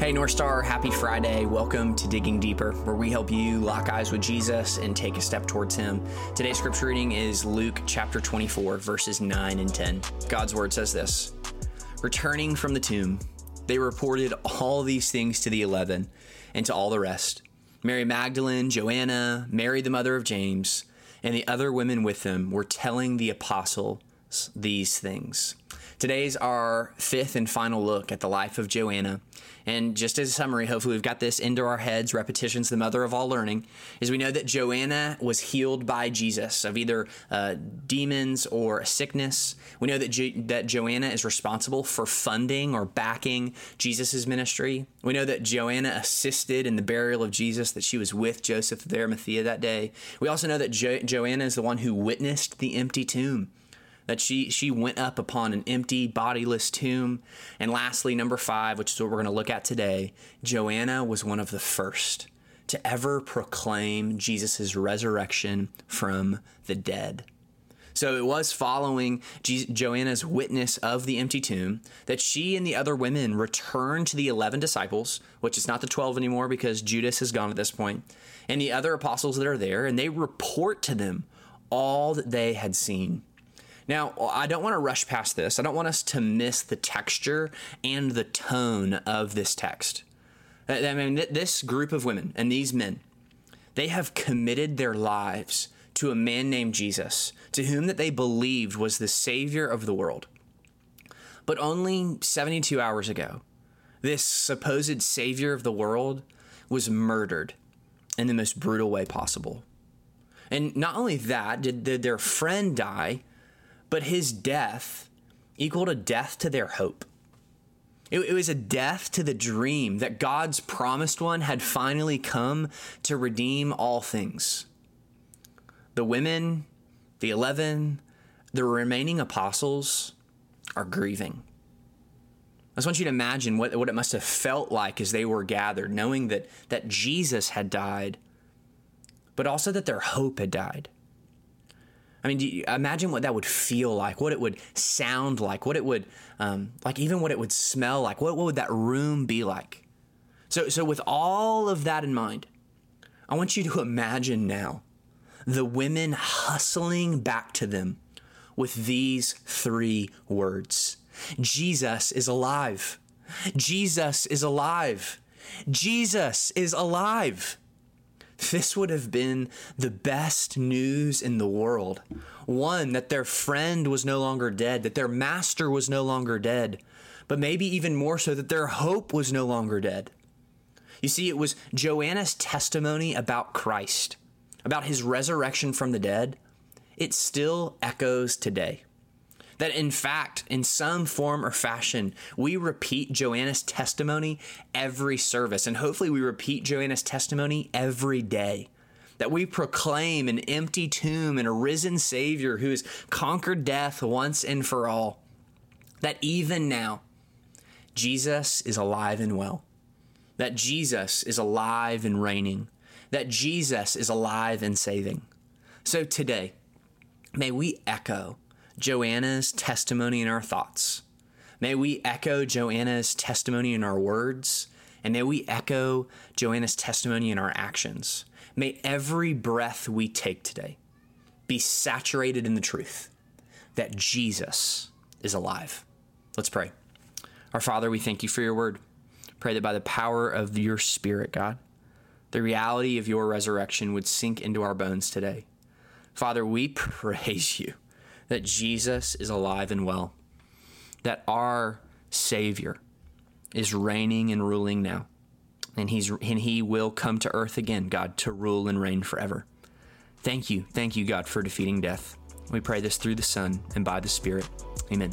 Hey, North Star, happy Friday. Welcome to Digging Deeper, where we help you lock eyes with Jesus and take a step towards Him. Today's scripture reading is Luke chapter 24, verses 9 and 10. God's word says this Returning from the tomb, they reported all these things to the eleven and to all the rest Mary Magdalene, Joanna, Mary the mother of James, and the other women with them were telling the apostles these things. Today's our fifth and final look at the life of Joanna. And just as a summary, hopefully we've got this into our heads. Repetition's the mother of all learning. Is we know that Joanna was healed by Jesus of either uh, demons or a sickness. We know that jo- that Joanna is responsible for funding or backing Jesus' ministry. We know that Joanna assisted in the burial of Jesus. That she was with Joseph of Arimathea that day. We also know that jo- Joanna is the one who witnessed the empty tomb that she she went up upon an empty bodiless tomb and lastly number 5 which is what we're going to look at today Joanna was one of the first to ever proclaim Jesus' resurrection from the dead so it was following Joanna's witness of the empty tomb that she and the other women returned to the 11 disciples, which is not the 12 anymore because Judas has gone at this point, and the other apostles that are there, and they report to them all that they had seen. Now, I don't want to rush past this. I don't want us to miss the texture and the tone of this text. I mean, this group of women and these men, they have committed their lives to a man named Jesus, to whom that they believed was the Savior of the world. But only 72 hours ago, this supposed Savior of the world was murdered in the most brutal way possible. And not only that, did, did their friend die, but his death equaled a death to their hope. It, it was a death to the dream that God's promised one had finally come to redeem all things. The women, the 11, the remaining apostles are grieving. I just want you to imagine what, what it must have felt like as they were gathered, knowing that, that Jesus had died, but also that their hope had died. I mean, you, imagine what that would feel like, what it would sound like, what it would, um, like even what it would smell like. What, what would that room be like? So, so with all of that in mind, I want you to imagine now the women hustling back to them with these three words Jesus is alive. Jesus is alive. Jesus is alive. This would have been the best news in the world. One, that their friend was no longer dead, that their master was no longer dead, but maybe even more so, that their hope was no longer dead. You see, it was Joanna's testimony about Christ, about his resurrection from the dead. It still echoes today that in fact, in some form or fashion, we repeat Joanna's testimony every service. And hopefully, we repeat Joanna's testimony every day. That we proclaim an empty tomb and a risen Savior who has conquered death once and for all. That even now, Jesus is alive and well. That Jesus is alive and reigning. That Jesus is alive and saving. So today, may we echo Joanna's testimony in our thoughts. May we echo Joanna's testimony in our words, and may we echo Joanna's testimony in our actions. May every breath we take today be saturated in the truth that Jesus is alive. Let's pray. Our Father, we thank you for your word. Pray that by the power of your Spirit, God, the reality of your resurrection would sink into our bones today. Father, we praise you that Jesus is alive and well, that our Savior is reigning and ruling now. And he's and he will come to earth again, God, to rule and reign forever. Thank you. Thank you, God, for defeating death. We pray this through the Son and by the Spirit. Amen.